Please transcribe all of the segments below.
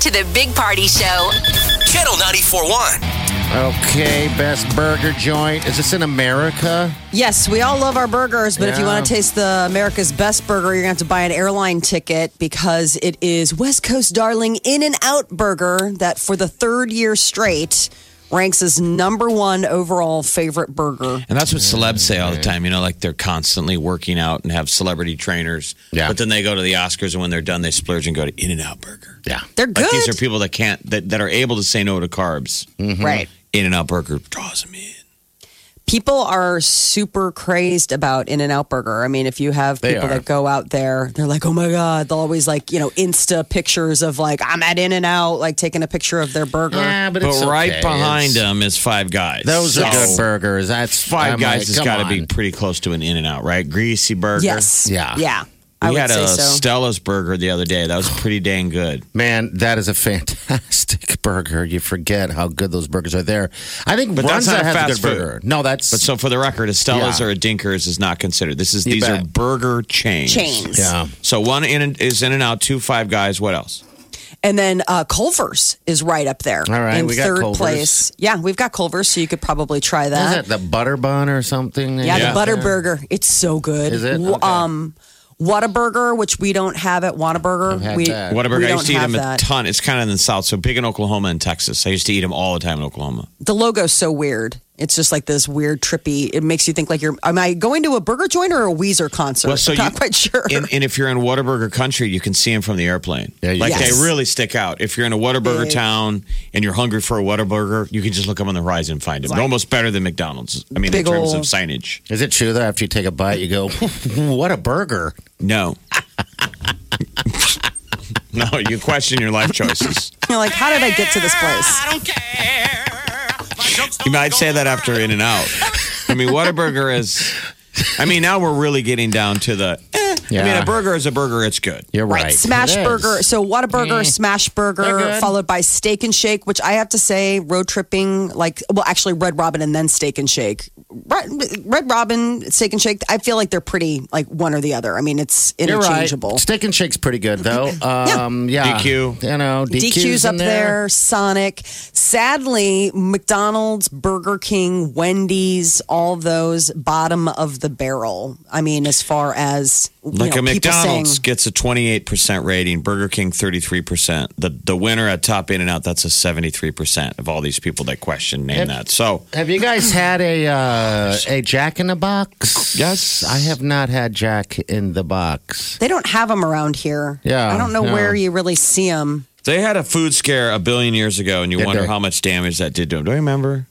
To the Big Party Show. Channel 94.1. Okay, best burger joint. Is this in America? Yes, we all love our burgers, but if you Yeah. want to taste the America's best burger, you're going to have to buy an airline ticket because it is West Coast darling In and Out Burger that for the third year straight ranks as number one overall favorite burger. And that's what celebs say all the time. You know, like they're constantly working out and have celebrity trainers. Yeah. But then they go to the Oscars and when they're done, they splurge and go to In and Out Burger. Yeah. They're good. Like these are people that can't, that, that are able to say no to carbs. Mm-hmm. Right. In and Out Burger draws them in. People are super crazed about In and Out Burger. I mean, if you have people that go out there, they're like, oh my God. They'll always like, you know, Insta pictures of like, I'm at In and Out, like taking a picture of their burger. Yeah, but, But it's right okay. behind It's- them is Five Guys. Those are So good burgers. That's Five I'm Guys like, has got to be pretty close to an In and Out, right? Greasy burger. Yes. Yeah. Yeah. I We would had say a so. Stella's burger the other day. That was pretty dang good. Man, that is a fantastic burger. You forget how good those burgers are there. I think But that's Runza not has a fast good food. burger. No, that's But so for the record, a Stella's Yeah. or a Dinkers is not considered. This is You these are burger chains. Chains. yeah. So one in is in and out, two five guys. What else? And then uh, Culver's is right up there. All right, in we got third Culver's. place. Yeah, we've got Culver's, so you could probably try Is that. the butter bun or something? Yeah, Yeah. the butter burger. It's so good. Is it? Okay. Um, Whataburger, which we don't have at Whataburger. I've had we, that. Whatever. we I don't used to eat have them a that. ton. It's kind of in the south, so big in Oklahoma and Texas. I used to eat them all the time in Oklahoma. The logo's so weird. It's just like this weird, trippy. It makes you think like you're. Am I going to a burger joint or a Weezer concert? Well, so I'm not you- quite sure. And, and if you're in Whataburger country, you can see them from the airplane. Yeah, like. Yes. they really stick out. If you're in a Whataburger Big. town and you're hungry for a Whataburger, you can just look up on the horizon and find them. They're almost better than McDonald's. I mean, in terms of signage. Is it true that after you take a bite, you go, "What a burger"? No. no, you question your life choices. you're like, how did I get to this place? I don't care. You might say that after In and Out. I mean, Whataburger is. I mean, now we're really getting down to the. Eh. I mean, a burger is a burger. It's good. You're right. Right, smash It is. burger. So Whataburger, smash They're burger, followed by steak and shake, which I have to say, road tripping, like, well, actually, Red Robin and then steak and shake. Red, Red Robin, steak and shake, I feel like they're pretty, like, one or the other. I mean, it's You're right. interchangeable. Steak and Shake's pretty good though. Um, yeah. DQ. You know, DQ's, DQ's up in there. Sonic. Sadly, McDonald's, Burger King, Wendy's, all those bottom of the barrel. I mean, as far as you Like know, a McDonald's saying, gets a 28% rating, Burger King 33%. The the winner at top in and out that's a 73% of all these people that question name that. So, Have you guys had a uh, a Jack in the Box? Yes. I have not had Jack in the Box. they don't have them around here. Yeah, I don't know no. where you really see them. they had a food scare a billion years ago and you Did wonder they? how much damage that did to them. Do you remember?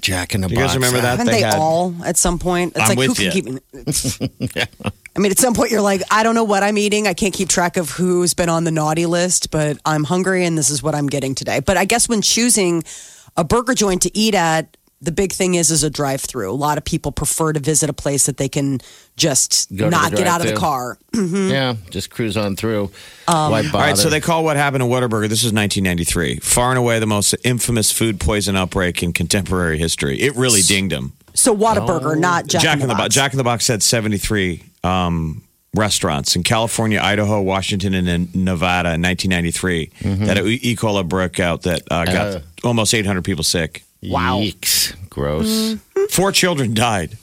Jack in the Do you Box. guys remember that? Haven't they they, had- all at some point? It's I'm like who with can you. keep? I mean, at some point you're like, I don't know what I'm eating. I can't keep track of who's been on the naughty list, but I'm hungry and this is what I'm getting today. But I guess when choosing a burger joint to eat at, the big thing is is a drive-through. A lot of people prefer to visit a place that they can just Go to not the get out of the drive-thru. car. Yeah, just cruise on through. Um, Why bother? All right, so they call what happened to Whataburger. This is 1993. Far and away the most infamous food poison outbreak in contemporary history. It really dinged them. So Whataburger, not Jack, Jack in the Box. Box. Jack in the Box had 73 um, restaurants in California, Idaho, Washington, and in Nevada in 1993 that E. e. coli broke out that uh, got Uh. almost 800 people sick. Wow. Yeeks. Gross. Mm-hmm. Four children died.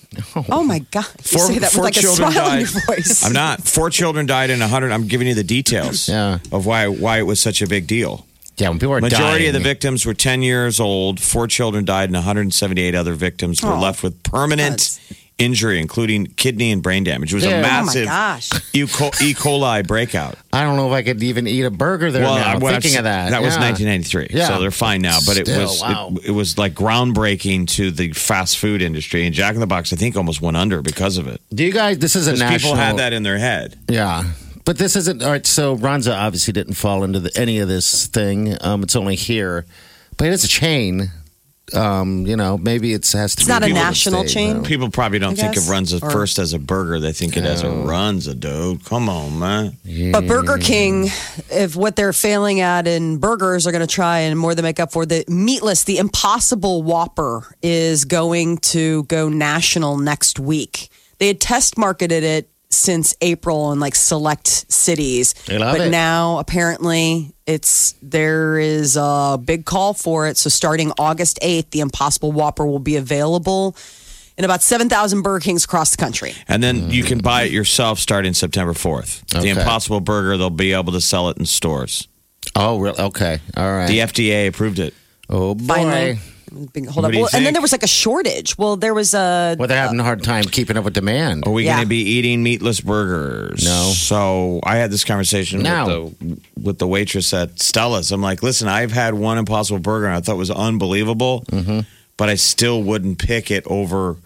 Oh my god! You Four, say that four with like a children smile died. in your voice. I'm not. Four children died in 100. I'm giving you the details Yeah. of why why it was such a big deal. Yeah, when people are Majority dying, of the victims were 10 years old. Four children died, and 178 other victims were Oh, left with permanent injury, including kidney and brain damage. It was Yeah. a Oh, my massive gosh. E. col- E. coli breakout. I don't know if I could even eat a burger there now. I- what I've thinking of that. That was 1993. Yeah. So they're fine now. But it was wow. it, it was like groundbreaking to the fast food industry. And Jack in the Box, I think, almost went under because of it. Do you guys? This is a national. people had that in their head. Yeah. but this isn't all right. So Runza obviously didn't fall into the, any of this thing. Um, it's only here, but it is a chain. Um, you know, maybe it has to. It's be not a national estate, chain? though. People probably don't think guess, it runs at or- first as a burger. They think it as a runs a dude. Come on, man. But Burger King, if what they're failing at in burgers are going to try and more than make up for the meatless, the Impossible Whopper is going to go national next week. They had test marketed it since April in like select cities, They love but it. now apparently it's there is a big call for it. So starting August eighth, the Impossible Whopper will be available in about seven thousand Burger Kings across the country. And then you can buy it yourself starting September 4th. The Impossible Burger, they'll be able to sell it in stores. Oh, real? Okay, all right. The FDA approved it. oh boy. Finally. Big- Hold What up. do you Well, and then think? there was like a shortage. Well, there was a Well, they're having a hard time keeping up with demand. Are we Yeah. going to be eating meatless burgers? No. So I had this conversation No. with the with the waitress at Stella's. I'm like, listen, I've had one Impossible Burger and I thought it was unbelievable, Mm-hmm. but I still wouldn't pick it over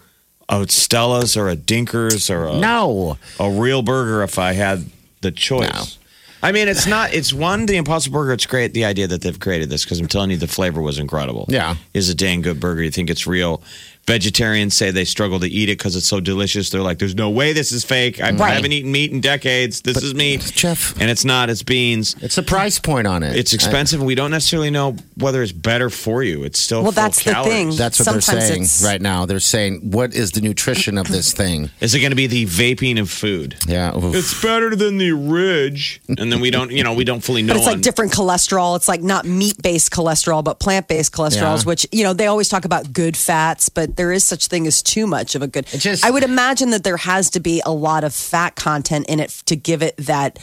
a Stella's or a Dinkers or a, No. a real burger if I had the choice. I mean, it's not. It's one the Impossible Burger. It's great the idea that they've created this because I'm telling you, the flavor was incredible. Yeah. is a dang good burger. You think it's real. Vegetarians say they struggle to eat it because it's so delicious. They're like, "There's no way this is fake. I Right. haven't eaten meat in decades. This is meat, Jeff- and it's not. It's beans. It's a price point on it. It's expensive. we don't necessarily know whether it's better for you. It's still Well, full that's of the thing. That's what they're saying it's- right now. They're saying, what is the nutrition of this thing? Is it going to be the vaping of food? Yeah. oof. It's better than the ridge, and then we don't. You know, we don't fully know. But it's like on- different cholesterol. It's like not meat based cholesterol, but plant based cholesterols, Yeah. which, you know, they always talk about good fats, but there is such thing as too much of a good. It just- I would imagine that there has to be a lot of fat content in it to give it that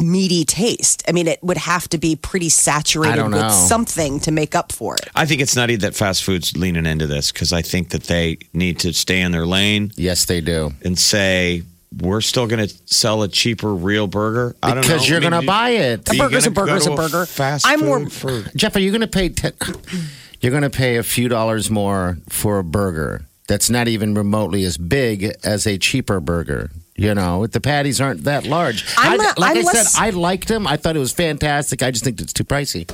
meaty taste. I mean, it would have to be pretty saturated with know. something to make up for it. I think it's nutty that fast food's leaning into this because I think that they need to stay in their lane Yes, they do. and say we're still going to sell a cheaper real burger. I don't Because know. you're I mean, going to buy it. A you burger's a gonna burger's a burger. Fast I'm food more- for Jeff, are you going to pay? Ten, you're going to pay a few dollars more for a burger that's not even remotely as big as a cheaper burger. You know, the patties aren't that large. I'm I, like I'm I less- said, I liked them. I thought it was fantastic. I just think it's too pricey.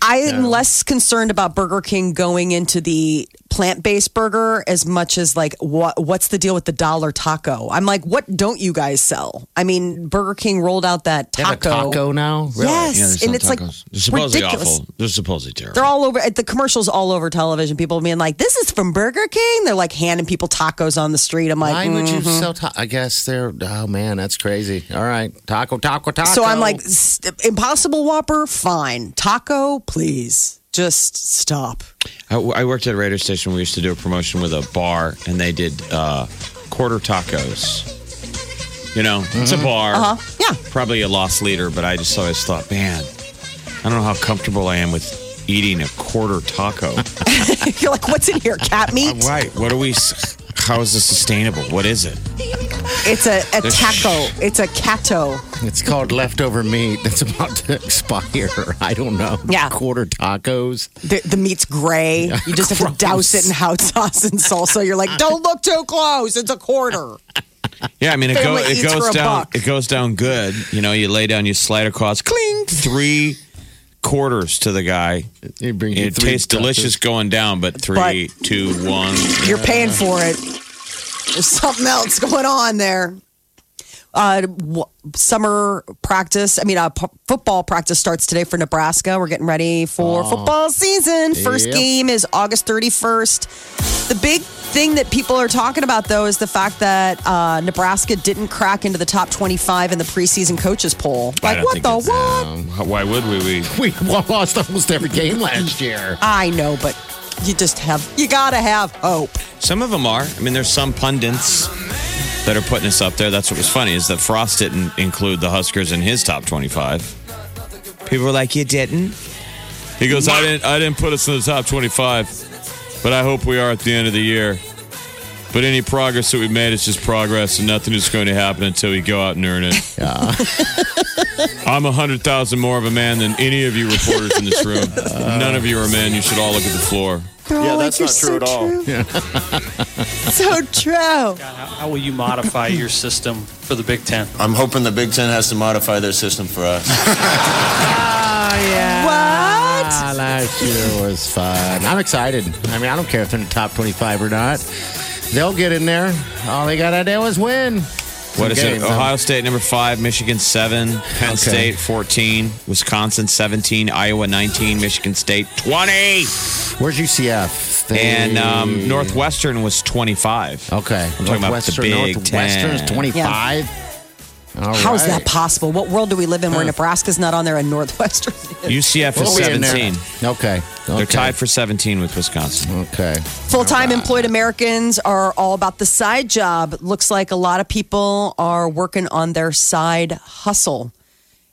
I'm less concerned about Burger King going into the plant-based burger as much as like what what's the deal with the dollar taco? I'm like, what don't you guys sell? I mean, Burger King rolled out that They have taco. a taco now. Really? Yes, Yeah, and sell it's like. They're supposedly ridiculous. awful. They're supposedly terrible. They're all over the commercials all over television. People being like, "This is from Burger King." They're like handing people tacos on the street. I'm like, Why would you mhm. sell? Ta- I guess they're. Oh man, that's crazy. All right, taco, taco, taco. So I'm like, Impossible Whopper, fine. Taco, please, just stop. I, I worked at a radio station. We used to do a promotion with a bar, and they did uh, quarter tacos. You know, it's a bar. Uh huh. Yeah. Probably a loss leader, but I just always thought, man, I don't know how comfortable I am with eating a quarter taco. You're like, what's in here? Cat meat? right. What are we? S- How is this sustainable? What is it? It's a, a taco. It's a cato. it's called leftover meat that's about to expire. I don't know. Yeah. quarter tacos. The, the meat's gray. You just have to douse it in hot sauce and salsa. You're like, don't look too close. It's a quarter. Yeah, I mean, it, go, it goes down. buck. It goes down good. You know, you lay down, you slide across, cling, three quarters to the guy. You bring It tastes tacos. delicious going down, but three, two, one. You're paying for it. There's something else going on there. Uh, w- summer practice. I mean, uh, p- football practice starts today for Nebraska. We're getting ready for football season. First Yep. game is August 31st. The big thing that people are talking about, though, is the fact that uh, Nebraska didn't crack into the top 25 in the preseason coaches poll. Like, what the what? um, why would we? We We lost almost every game last year. I know, but you just have, you gotta have hope. Some of them are. I mean, there's some pundits that are putting us up there. That's what was funny is that Frost didn't include the Huskers in his top 25. People were like, "You didn't." He goes, "I didn't. I didn't put us in the top 25, but I hope we are at the end of the year." But any progress that we've made is just progress, and nothing is going to happen until we go out and earn it. I'm a hundred thousand more of a man than any of you reporters in this room. None of you are men. You should all look at the floor. yeah, that's not true at all. so true. How, how will you modify your system for the Big Ten? I'm hoping the Big Ten has to modify their system for us. What? Ah, last year was fun. I'm excited. I mean, I don't care if they're in the top 25 or not. They'll get in there. All they got to do is win. What is Games, it? huh? Ohio State number five, Michigan seven, Penn Okay. State fourteen, Wisconsin seventeen, Iowa nineteen, Michigan State twenty, Where's UCF? They- and um, Northwestern was twenty five. Okay. I'm talking about the Big Northwestern's Ten. 25. All How's right. that possible? What world do we live in where Nebraska's not on there and Northwestern? is? UCF We'll is be in there. seventeen. Okay. They're tied for seventeen with Wisconsin. Okay. Full time employed Americans are all about the side job. Looks like a lot of people are working on their side hustle.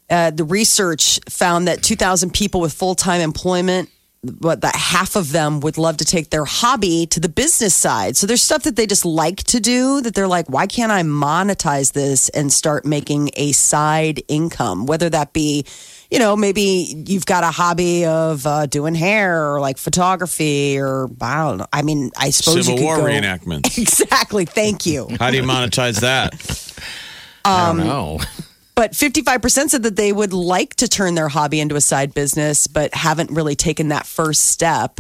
Uh, the research found that 2,000 people with full time employment, but that half of them would love to take their hobby to the business side. So there's stuff that they just like to do that they're like, why can't I monetize this and start making a side income? Whether that be, you know, maybe you've got a hobby of uh, doing hair or like photography or I don't know. I mean, I suppose Civil you War could go, reenactments. Exactly. Thank you. How do you monetize that? I Um, don't know. But 55% said that they would like to turn their hobby into a side business, but haven't really taken that first step.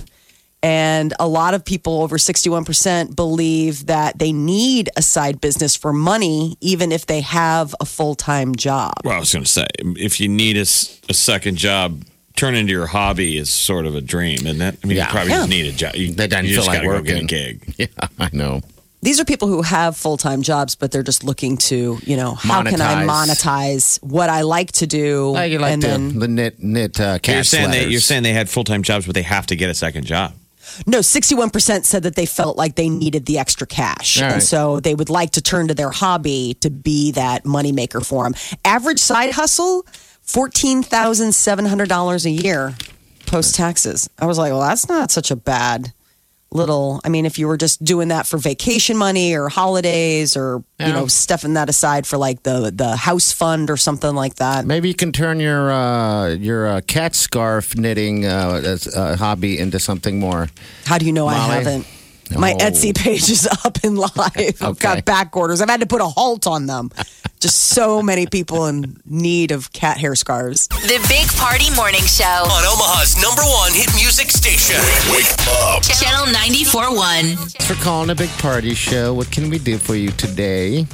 And a lot of people, over 61%, believe that they need a side business for money, even if they have a full time job. Well, I was going to say, if you need a second job, turn into your hobby is sort of a dream, isn't it? I mean, Yeah. you probably Yeah. just need a job. You, That doesn't you feel just like gotta go get a gig. Yeah, I know. These are people who have full time jobs, but they're just looking to, you know, how can I monetize what I like to do? Like, you like and the, then, the knit knit uh, cat You're saying they, you're saying they had full time jobs, but they have to get a second job. No, 61% said that they felt like they needed the extra cash. All And so they would like to turn to their hobby to be that moneymaker for them. Average side hustle, $14,700 a year post taxes. I was like, well, that's not such a bad little. I mean, if you were just doing that for vacation money or holidays or, you know, stuffing that aside for like the, the house fund or something like that. Maybe you can turn your uh, your uh, cat scarf knitting uh, as a hobby into something more. How do you know I Molly? Haven't? My. Etsy page is up and live. I've got back orders. I've had to put a halt on them. Just so many people in need of cat hair scarves. The Big Party Morning Show. On Omaha's number one hit music station. Wake up. Channel 94.1. Thanks for calling a big party show. What can we do for you today?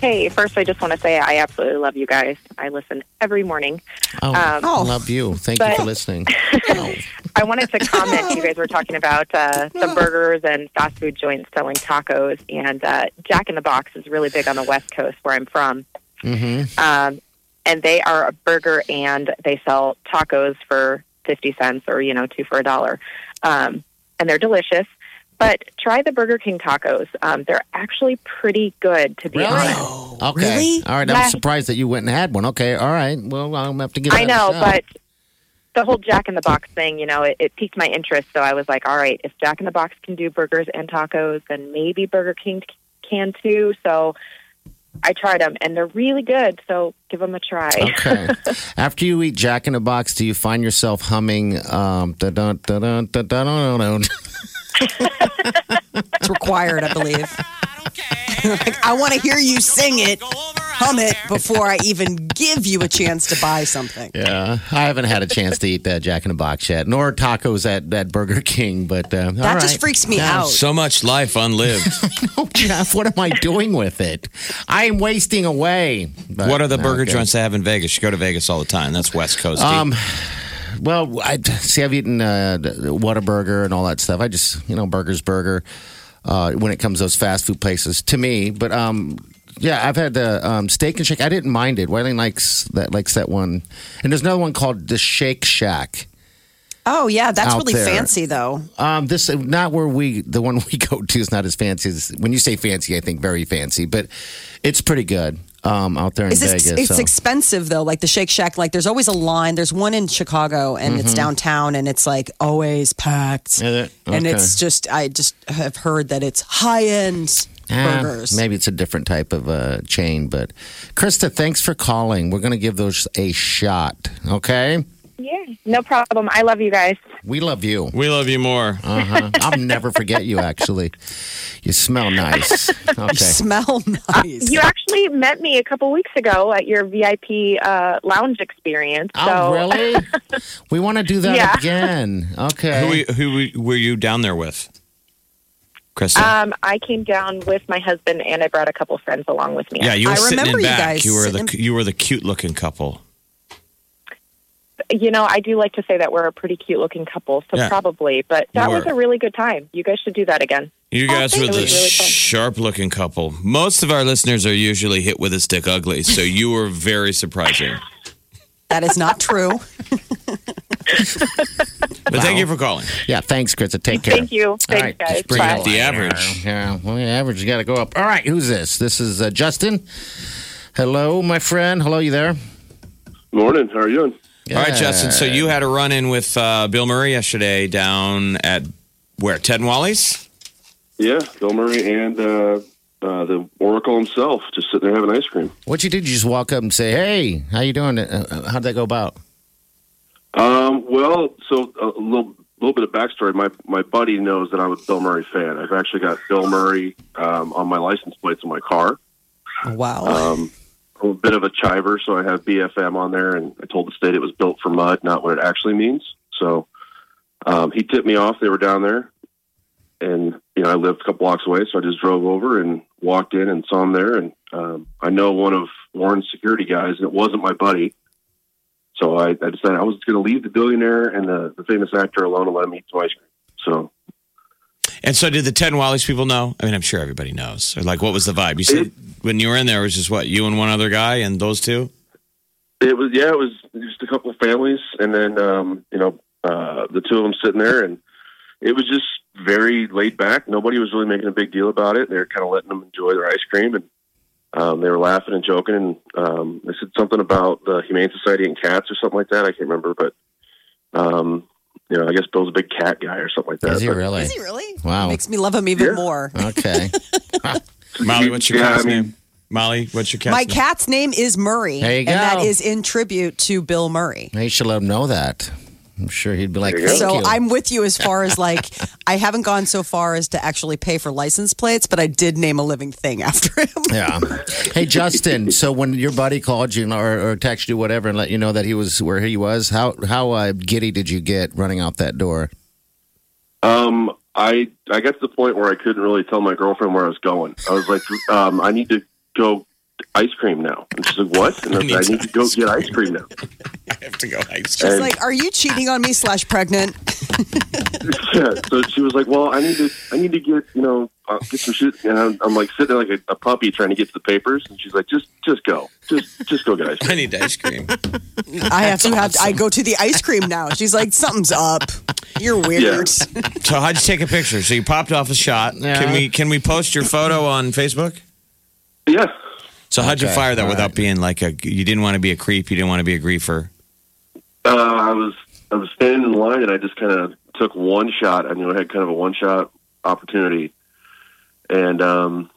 Hey, first, I just want to say I absolutely love you guys. I listen every morning. Oh, Um, Oh. love you. Thank you for listening. Oh. I wanted to comment. you guys were talking about uh, some burgers and fast food joints selling tacos, and uh, Jack in the Box is really big on the West Coast where I'm from. Mm-hmm. Um, and they are a burger and they sell tacos for 50 cents or, you know, two for a dollar. Um, and they're delicious. But try the Burger King tacos. Um, they're actually pretty good, to be honest. Okay. Really? All right. I'm Yeah. surprised that you went and had one. Okay. All right. Well, I'm gonna have to give. I that a know, shot. but the whole Jack in the Box thing, you know, it, it piqued my interest. So I was like, all right, if Jack in the Box can do burgers and tacos, then maybe Burger King can too. So I tried them, and they're really good. So give them a try. Okay. After you eat Jack in a Box, do you find yourself humming? Um, da dun da dun da dun dun dun. It's required, I believe. Like, I want to hear you sing it, hum it before I even give you a chance to buy something. Yeah, I haven't had a chance to eat that Jack in a Box yet, nor tacos at that Burger King. But uh, That just freaks me out. So much life unlived. Oh, Jeff, what am I doing with it? I am wasting away. But- what are the burger okay. joints they have in Vegas? You go to Vegas all the time. That's West Coast. Um, well, I see. I've eaten uh, Whataburger and all that stuff. I just, you know, burgers, burger. Uh, when it comes to those fast food places, to me, but um, yeah, I've had the um, steak and shake. I didn't mind it. Wyling likes that likes that one, and there's another one called the Shake Shack. Oh, yeah, that's really there. fancy, though. Um, this not where we the one we go to is not as fancy as when you say fancy. I think very fancy, but it's pretty good. Um, out there in Is it, Vegas. it's so. expensive though, like the Shake Shack. Like there's always a line. There's one in Chicago and Mm-hmm. it's downtown and it's like always packed. Is it? And it's just I just have heard that it's high end burgers. maybe it's a different type of uh, chain, but Krista, thanks for calling. We're going to give those a shot. Okay, Yeah, no problem. I love you guys. we love you. We love you more. Uh-huh. I'll never forget you. Actually, you smell nice. Okay. Smell nice. You actually met me a couple weeks ago at your VIP uh, lounge experience. So Oh, really? we want to do that Yeah. again. Okay. Who, were you- who were you down there with? Krista? Um, I came down with my husband and I brought a couple friends along with me. yeah, you were I sitting remember in you back. guys you were the sitting you were the cute looking couple. You know, I do like to say that we're a pretty cute looking couple, so Yeah. probably. But that You was a really good time. You guys should do that again. You guys thank were the. Really sharp looking couple. Most of our listeners are usually hit with a stick ugly, so you were very surprising. that is not true. But thank you for calling. Yeah, thanks, Krista. Take care. Thank you. All Thanks, right, guys. Bring Bye. up the average. Yeah, well, the average has got to go up. All right, who's this? This is uh, Justin. Hello, my friend. Hello, you there? Morning. How are you doing? All right, Justin. So you had a run in with uh, Bill Murray yesterday down at where? Ted and Wally's? Yeah, Bill Murray and uh, uh, the Oracle himself just sitting there having ice cream. What you did? You just walk up and say, "Hey, how you doing?" Uh, how'd that go about? Um, well, so a little little bit of backstory. My my buddy knows that I'm a Bill Murray fan. I've actually got Bill Murray um, on my license plates in my car. Wow. Um, I'm a bit of a chiver, so I have BFM on there, and I told the state it was built for mud, not what it actually means. So um, he tipped me off. They were down there, and you know I lived a couple blocks away, so I just drove over and walked in and saw him there. And um, I know one of Warren's security guys, and it wasn't my buddy. So I, I decided I was going to leave the billionaire and the, the famous actor alone and let him eat some ice cream. So And so did the Ted and Wally's people know? I mean, I'm sure everybody knows. Or like, what was the vibe? You said when you were in there, it was just what, you and one other guy and those two? It was yeah, it was just a couple of families, and then um, you know uh, the two of them sitting there, and it was just very laid back. Nobody was really making a big deal about it. They were kind of letting them enjoy their ice cream, and um, they were laughing and joking. And um, they said something about the Humane Society and cats or something like that. I can't remember, but um, you know, I guess Bill's a big cat guy or something like that. Is he But- really? Is he really? Wow. Makes me love him even Yeah. more. Okay. Molly, what's your Yeah, cat's I mean- name? Molly, what's your cat's My name? cat's name is Murray. There you And that is in tribute to Bill Murray. you should let him know that. I'm sure he'd be like, There you go. "Thank So you." I'm with you as far as like I haven't gone so far as to actually pay for license plates, but I did name a living thing after him. Yeah. Hey, Justin. So when your buddy called you or, or texted you, whatever, and let you know that he was where he was, how how uh, giddy did you get running out that door? Um, I I got to the point where I couldn't really tell my girlfriend where I was going. I was like, um, I need to go ice cream now. And she's like, what? And I, need I need to go get ice cream now. I have to go ice She's And- like, "Are you cheating on me?" Slash pregnant. yeah. So she was like, well, I need to I need to get you know uh, get some shit. And I'm, I'm like sitting there like a, a puppy trying to get to the papers. And she's like, just just go, just just go get ice cream. I need ice cream. I have to have. I go to the ice cream now. She's like, "Something's up. You're weird." So how'd you take a picture? So you popped off a shot. Yeah. Can we can we post your photo on Facebook? Yeah. So how'd you fire that all without right. being like a? You didn't want to be a creep. You didn't want to be a griefer. Uh, I was I was standing in line and I just kind of took one shot. I knew I had kind of a one shot opportunity, and um,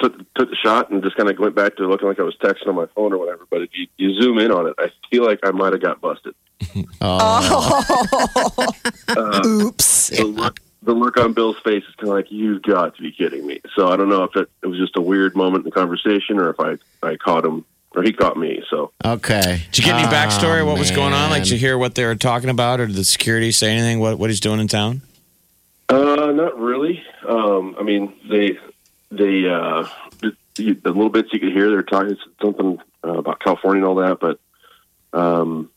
took took the shot and just kind of went back to looking like I was texting on my phone or whatever. But if you, you zoom in on it, I feel like I might have got busted. Oh, Oops. The look, the look on Bill's face is kind of like you've got to be kidding me. So I don't know if it, it was just a weird moment in the conversation or if I I caught him or he caught me. So okay. Did you get any backstory? Oh, what was going on? Like, did you hear what they were talking about, or did the security say anything? What what he's doing in town? Uh, not really. Um, I mean, they they uh, the, the little bits you could hear they're talking something uh, about California and all that, but um,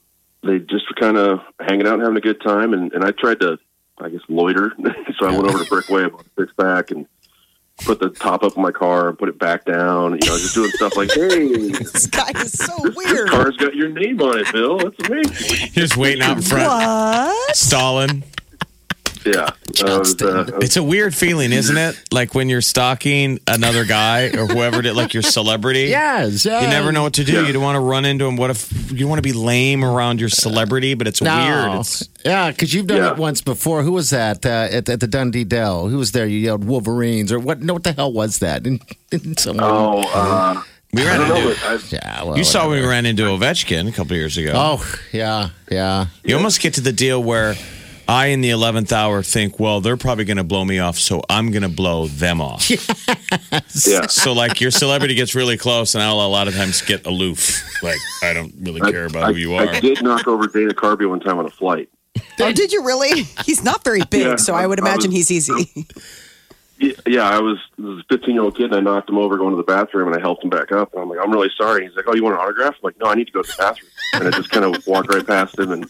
they just were kind of hanging out and having a good time. And, and I tried to, I guess, loiter. so I went over to Brickway, about a six pack, and put the top up of my car and put it back down. You know, just doing stuff like, hey, This guy is so this weird. car's got your name on it, Bill. That's amazing. You're just waiting out in front, What? stalling. Yeah. Uh, it was, uh, It's a weird feeling, isn't it? Like when you're stalking another guy or whoever, did, like your celebrity. Yes, You never know what to do. Yeah. You don't want to run into him. What if you want to be lame around your celebrity, but it's No. weird. It's, yeah, because you've done Yeah. it once before. Who was that uh, at, at the Dundee Dell? Who was there? You yelled Wolverines or what? No, what the hell was that? And, and someone, oh, uh, we ran don't know. into. yeah, well, You saw when we ran into Ovechkin a couple years ago. Oh, yeah, yeah. You almost get to the deal where I, in the 11th hour, think, well, they're probably going to blow me off, so I'm going to blow them off. yeah. So, like, your celebrity gets really close, and I'll a lot of times get aloof. Like, I don't really care about I, who you I are. I did knock over Dana Carvey one time on a flight. Oh, did you really? He's not very big, Yeah, so I would I- I imagine was- he's easy. Yeah, yeah, I was, I was a 15 year old kid and I knocked him over going to the bathroom and I helped him back up. And I'm like, I'm really sorry. He's like, Oh, you want an autograph? I'm like, No, I need to go to the bathroom. And I just kind of walked right past him. And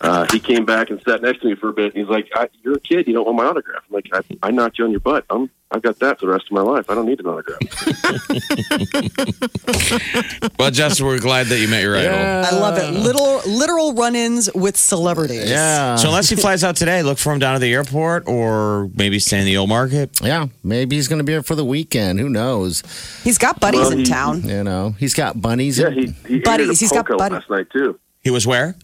uh, he came back and sat next to me for a bit. And he's like, I, You're a kid. You don't want my autograph. I'm like, I, I knocked you on your butt. I'm, I've got that for the rest of my life. I don't need an autograph. Well, Justin, we're glad that you met your idol. I love it. Little literal run-ins with celebrities. Yeah. So, unless he flies out today, look for him down at the airport or maybe stay in the old market. yeah, maybe he's going to be here for the weekend. Who knows? He's got buddies Well, in he- town. You know, he's got bunnies. Yeah, and- he, he ate Buddies. at a He's got buddies last night, too. He was where?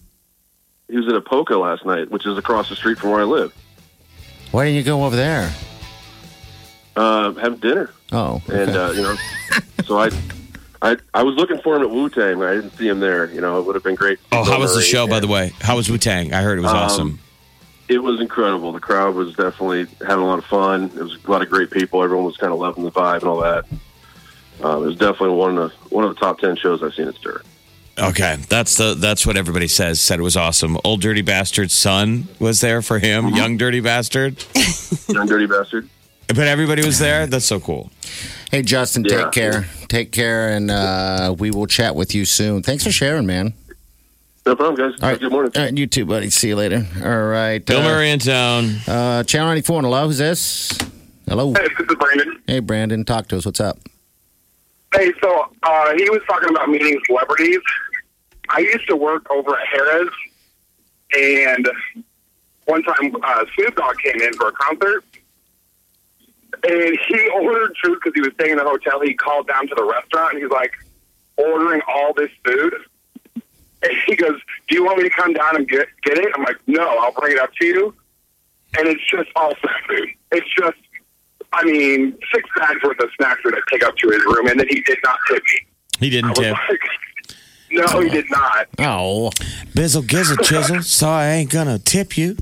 He was at a Poco last night, which is across the street from where I live, Why didn't you go over there? Uh, having dinner. Oh, okay. and uh, you know, so I, I, I was looking for him at Wu Tang. I didn't see him there. You know, it would have been great. Oh, how was the Murray. show, by the way? How was Wu Tang? I heard it was Um, awesome. It was incredible. The crowd was definitely having a lot of fun. It was a lot of great people. Everyone was kind of loving the vibe and all that. Um, it was definitely one of the one of the top ten shows I've seen at Stir. Okay, that's the that's what everybody says. Said it was awesome. Old dirty bastard's son was there for him. Mm-hmm. Young dirty bastard, Young Dirty Bastard. But everybody was there. That's so cool. Hey, Justin, Yeah. take care. Take care, and uh, we will chat with you soon. Thanks for sharing, man. No problem, guys. All Have right. a Good morning. All right, you too, buddy. See you later. All right. Bill uh, Murray in town. Uh, Channel 94 hello. Who's this? Hello. Hey, this is Brandon. Hey, Brandon. Talk to us. What's up? Hey, so uh, he was talking about meeting celebrities. I used to work over at Harrah's, and one time uh, Snoop Dogg came in for a concert, and he ordered food because he was staying in the hotel. He called down to the restaurant, and he's like ordering all this food. And he goes, "Do you want me to come down and get get it?" I'm like, "No, I'll bring it up to you." And it's just all food. It's just I mean, six bags worth of snacks that I take up to his room, and then he did not tip me. He didn't tip. like, no, he did not. Oh, Bizzle gizzle chisel. Sorry, I ain't gonna tip you.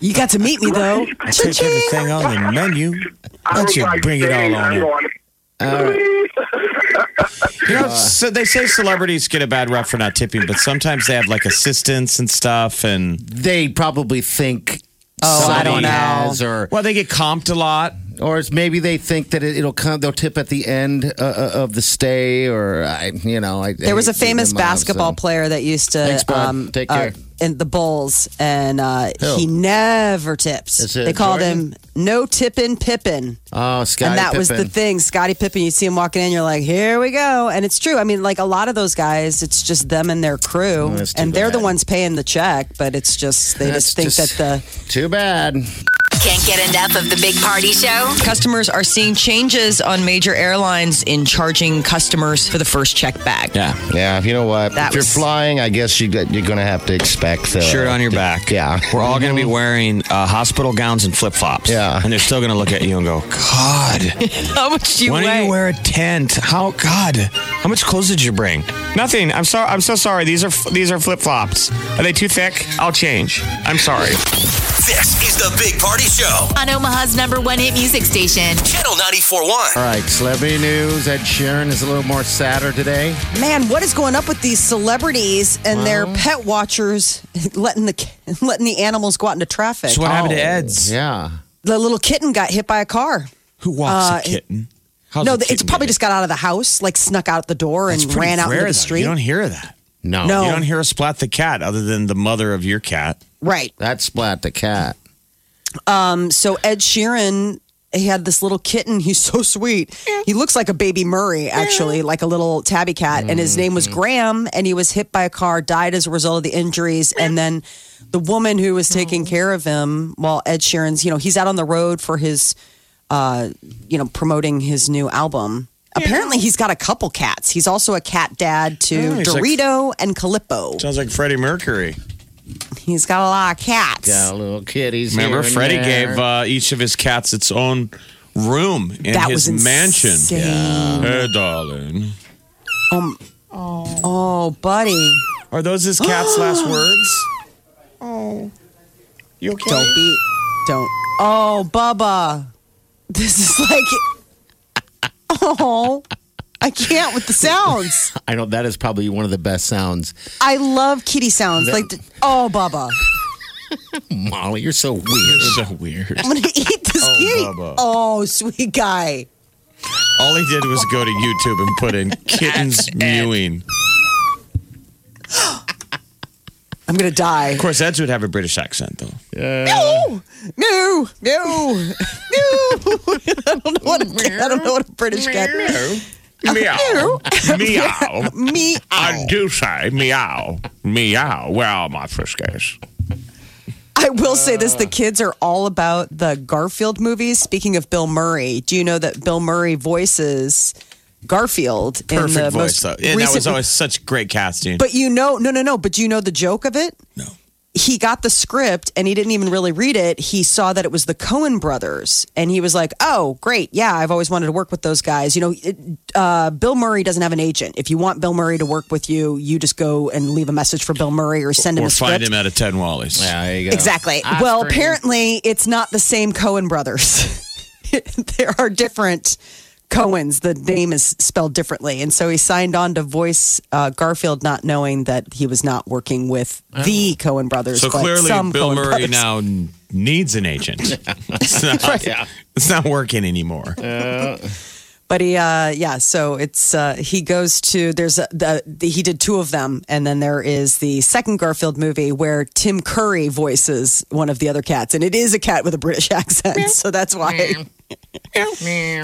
You got to meet me though. I take everything on the menu. I Why don't you like, bring it all on I'm uh, You know, uh, so they say celebrities get a bad rep for not tipping, but sometimes they have like assistants and stuff, and they probably think. Oh, I don't know. has, or well, they get comped a lot. Or it's maybe they think that it, it'll come. They'll tip at the end uh, uh, of the stay, or I, you know, I, There was a famous basketball player that used to Thanks, um, Take uh, in the Bulls, and uh, he never tips. They called Jordan? him No Tippin' Pippin. Oh, Scottie and that was the thing, Scottie Pippen. You see him walking in, you're like, "Here we go!" And it's true. I mean, like a lot of those guys, it's just them and their crew, Oh, and they're the ones paying the check. But it's just they That's just think just- that the Too bad. Can't get enough of the Big Party Show? Customers are seeing changes on major airlines in charging customers for the first check bag. Yeah, Yeah, If you know what? That if you're flying, I guess you, got- you're going to have to expect the shirt on your back. Yeah. we're all going to be wearing uh, hospital gowns and flip flops. Yeah. and they're still going to look at you and go, "God, How much do you why weigh? don't you wear a tent? How God? How much clothes did you bring? Nothing. I'm sorry. I'm so sorry. These are these are flip flops. Are they too thick? I'll change. I'm sorry. This is the Big Party Show. On Omaha's number one hit music station. Channel 94.1. All right, celebrity news. Ed Sheeran is a little more sadder today. man, what is going up with these celebrities and their pet watchers letting the letting the animals go out into traffic? So what happened to Oh, Ed's? Yeah. the little kitten got hit by a car. Who walks Uh, a kitten? How's no, a it's kitten probably get just got out of the house, like snuck out the door and That's pretty ran out rare, into the though. street. You don't hear of that. No. No. You don't hear a splat the cat other than the mother of your cat. right. That splat the cat. Um, so Ed Sheeran he had this little kitten. He's so sweet. He looks like a baby Murray, actually, like a little tabby cat. And his name was Graham. And he was hit by a car, died as a result of the injuries. And then the woman who was taking care of him while Ed Sheeran's, you know, he's out on the road for his, uh, you know, promoting his new album. Apparently, he's got a couple cats. He's also a cat dad to Oh, he's like- Dorito and Calippo. Sounds like Freddie Mercury. He's got a lot of cats. Got little kitties. Remember, here and Freddie there. gave uh, each of his cats its own room in That his was mansion. insane. Hey, darling. Um, oh, buddy. Are those his cat's last words? Oh. You okay? Don't be. Don't. Oh, Bubba. This is like. Oh, I can't with the sounds. I know that is probably one of the best sounds. I love kitty sounds. Like, the, oh, Bubba. Molly, you're so weird. You're so weird. I'm going to eat this Oh, kitty. Bubba. Oh, sweet guy. All he did was go to YouTube and put in kittens mewing. I'm going to die. Of course, Ed's would have a British accent, though. No, no, no, no. I don't know what a, I don't know what a British cat. Meow. Meow. Me. I do say meow. Meow. Where are my friskies? I will say this: the kids are all about the Garfield movies. Speaking of Bill Murray, do you know that Bill Murray voices Garfield in Perfect the voice, most though. And that recent? was always such great casting. but you know, no, no, no. But do you know the joke of it? No. He got the script and he didn't even really read it. He saw that it was the Cohen brothers, and he was like, "Oh, great! Yeah, I've always wanted to work with those guys." You know, it, uh, Bill Murray doesn't have an agent. If you want Bill Murray to work with you, you just go and leave a message for Bill Murray or send him or a script. find him at a Ted Wally's. Yeah, there you go. Exactly. Ice well, cream. apparently it's not the same Cohen brothers. there are different Cohens. The name is spelled differently. And so he signed on to voice uh, Garfield, not knowing that he was not working with the Coen brothers. So but clearly, some Bill Coen Murray brothers. now needs an agent. it's, not, it's not working anymore. But he, uh, yeah, so it's, uh, he goes to, there's a, the, the, he did two of them. And then there is the second Garfield movie where Tim Curry voices one of the other cats. And it is a cat with a British accent. So that's why.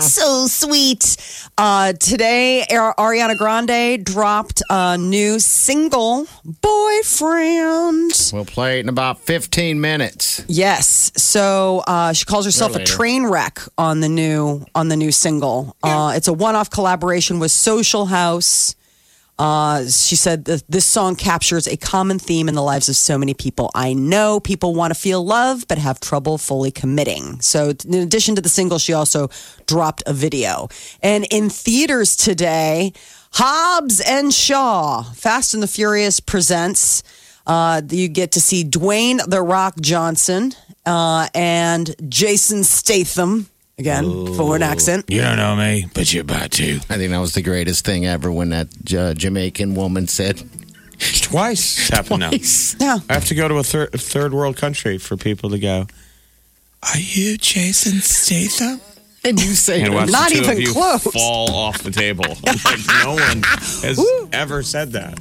So sweet. Uh, today, Ariana Grande dropped a new single, Boyfriend. We'll play it in about 15 minutes. Yes. So uh, she calls herself a train wreck on the new on the new single. Uh, it's a one off collaboration with Social House. Uh, she said that this song captures a common theme in the lives of so many people. I know people want to feel love, but have trouble fully committing. So, in addition to the single, she also dropped a video. And in theaters today, Hobbs and Shaw, Fast and the Furious presents. Uh, you get to see Dwayne the Rock Johnson uh, and Jason Statham again for an accent. You don't know me, but you're about to. I think that was the greatest thing ever when that uh, Jamaican woman said, Twice. It's happened now. Yeah. I have to go to a third, third world country for people to go, Are you Jason Statham? and you say, And watch Not the two even of you close. fall off the table. like no one has ever said that.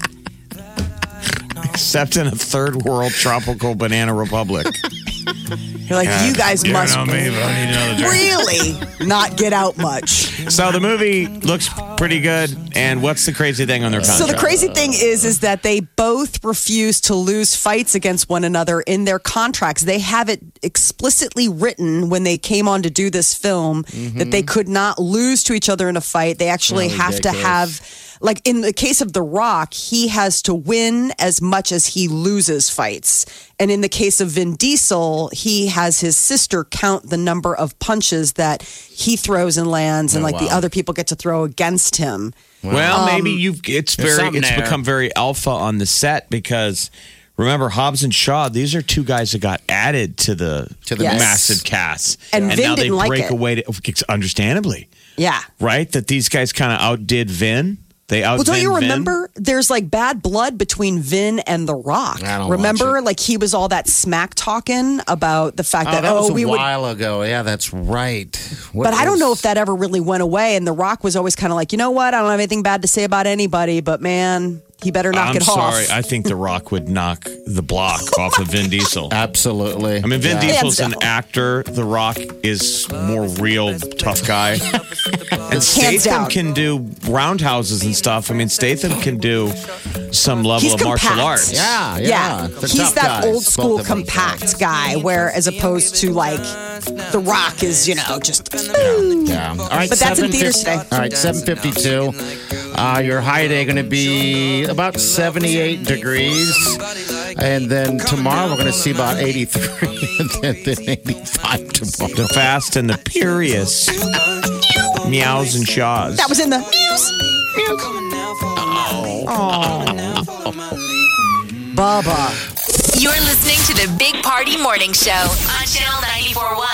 Except in a third world tropical banana republic. You're like, you guys must me, but I need drink. really not get out much. So the movie looks pretty good. And what's the crazy thing on their contract? So the crazy thing is, is that they both refuse to lose fights against one another in their contracts. They have it explicitly written when they came on to do this film that they mm-hmm. could not lose to each other in a fight. They actually Oh, have to have. Like in the case of The Rock, he has to win as much as he loses fights. And in the case of Vin Diesel, he has his sister count the number of punches that he throws and lands, and like the other people get to throw against him. Well, Um, maybe you've it's very it's there. become very alpha on the set because remember Hobbs and Shaw, these are two guys that got added to the To the Yes. massive cast. And Vin now they didn't like break it. away to understandably, Yeah. right? That these guys kind of outdid Vin. They out Well, don't you Vin. remember? There's like bad blood between Vin and The Rock. I don't remember, watch it. like he was all that smack talking about the fact Oh, that that was oh a we would. while ago. Yeah, that's right. What But I don't know if that ever really went away. And The Rock was always kind of like, you know what? I don't have anything bad to say about anybody, but man, He better knock it hard. I'm it sorry. off. I think The Rock would knock the block off of Vin Diesel. Absolutely. I mean, Vin Yeah. Diesel's Hands an down. actor. The Rock is more real tough guy. and Statham down. can do roundhouses and stuff. I mean, Statham can do some level He's of martial compact. arts. Yeah, yeah. Yeah, They're he's tough that guys, old both school of them. compact guy, where as opposed to like The Rock is, you know, just. Yeah. All right. But that's in 7:50 theaters today. All right, seven fifty-two. Uh, your high day going to be about seventy-eight degrees, and then tomorrow we're going to see about eighty-three, and then, then eighty-five tomorrow. The Fast and the Furious. Meows and shaws. That was in the news. Bubba. You're listening to the Big Party Morning Show on Channel 941.